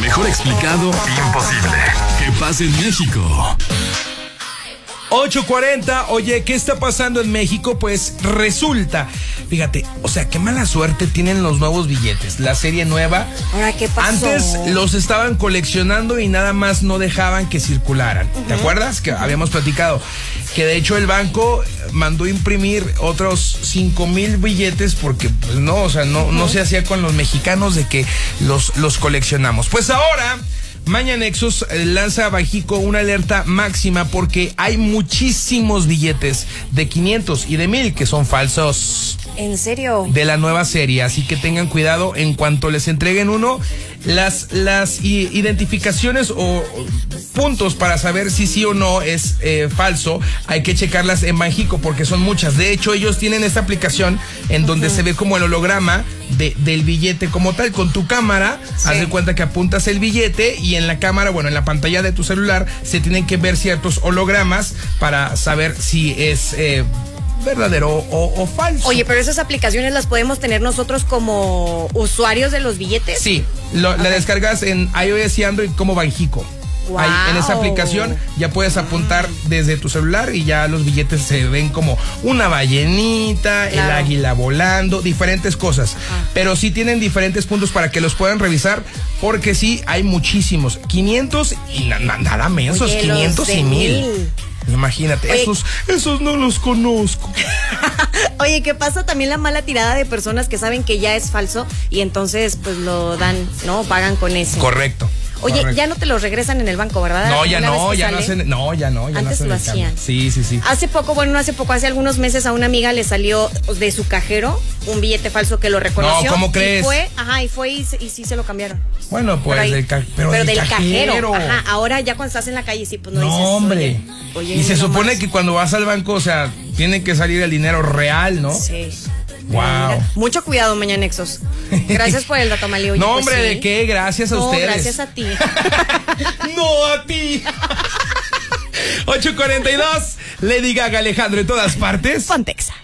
Mejor explicado, imposible. Que pase en México. 8.40, oye, ¿qué está pasando en México? Pues resulta, fíjate, o sea, qué mala suerte tienen los nuevos billetes, la serie nueva. Ahora, ¿qué pasó? Antes los estaban coleccionando y nada más no dejaban que circularan. ¿Te acuerdas? Que habíamos platicado. Que de hecho el banco mandó imprimir otros 5 mil billetes porque, pues no, o sea, no, no se hacía con los mexicanos de que los, los coleccionamos. Pues ahora. Maña Nexus eh, lanza a Bajico una alerta máxima porque hay muchísimos billetes de 500 y de 1000 que son falsos ¿En serio? de la nueva serie, así que tengan cuidado en cuanto les entreguen uno, las, las identificaciones o puntos para saber si sí o no es eh, falso, hay que checarlas en Banjico porque son muchas. De hecho, ellos tienen esta aplicación en donde se ve como el holograma de, del billete como tal, con tu cámara, haz de cuenta que apuntas el billete y en la cámara, bueno, en la pantalla de tu celular se tienen que ver ciertos hologramas para saber si es... eh, verdadero o, o falso. Oye, pero esas aplicaciones las podemos tener nosotros como usuarios de los billetes. Sí, lo- la descargas en iOS y Android como Banjico. Ahí, en esa aplicación ya puedes apuntar desde tu celular y ya los billetes se ven como una ballenita, el águila volando, diferentes cosas. Pero sí tienen diferentes puntos para que los puedan revisar porque sí hay muchísimos. 500 y na- na- nada menos, Oye, los 500 y 1000. mil. Imagínate, Oye. esos, esos no los conozco. Oye, ¿qué pasa también la mala tirada de personas que saben que ya es falso y entonces pues lo dan, ¿no? Pagan con ese. Correcto. Oye, correcto. ya no te los regresan en el banco, ¿verdad? No, ya no, ya no sale. hacen, no, ya no, ya no Antes lo hacían. Sí, sí, sí. Hace poco, bueno, no hace poco, hace algunos meses a una amiga le salió de su cajero un billete falso que lo reconoció. ¿cómo Y crees? fue, ajá, y fue y, sí se lo cambiaron. Bueno, pues ahí. del, ca- pero del, del cajero. cajero. Ajá, ahora ya cuando estás en la calle sí, pues no, No, dices. hombre. Oye, oye, y se no supone más. que cuando vas al banco, o sea, tiene que salir el dinero real, ¿no? Sí. Wow. Mucho cuidado, Mañanexos. Gracias por el dato, Malio. Oye, no, pues hombre, sí. ¿de qué? Gracias a No, ustedes. gracias a ti. no a ti. 842, Lady Gaga Alejandro en todas partes. Pontexa.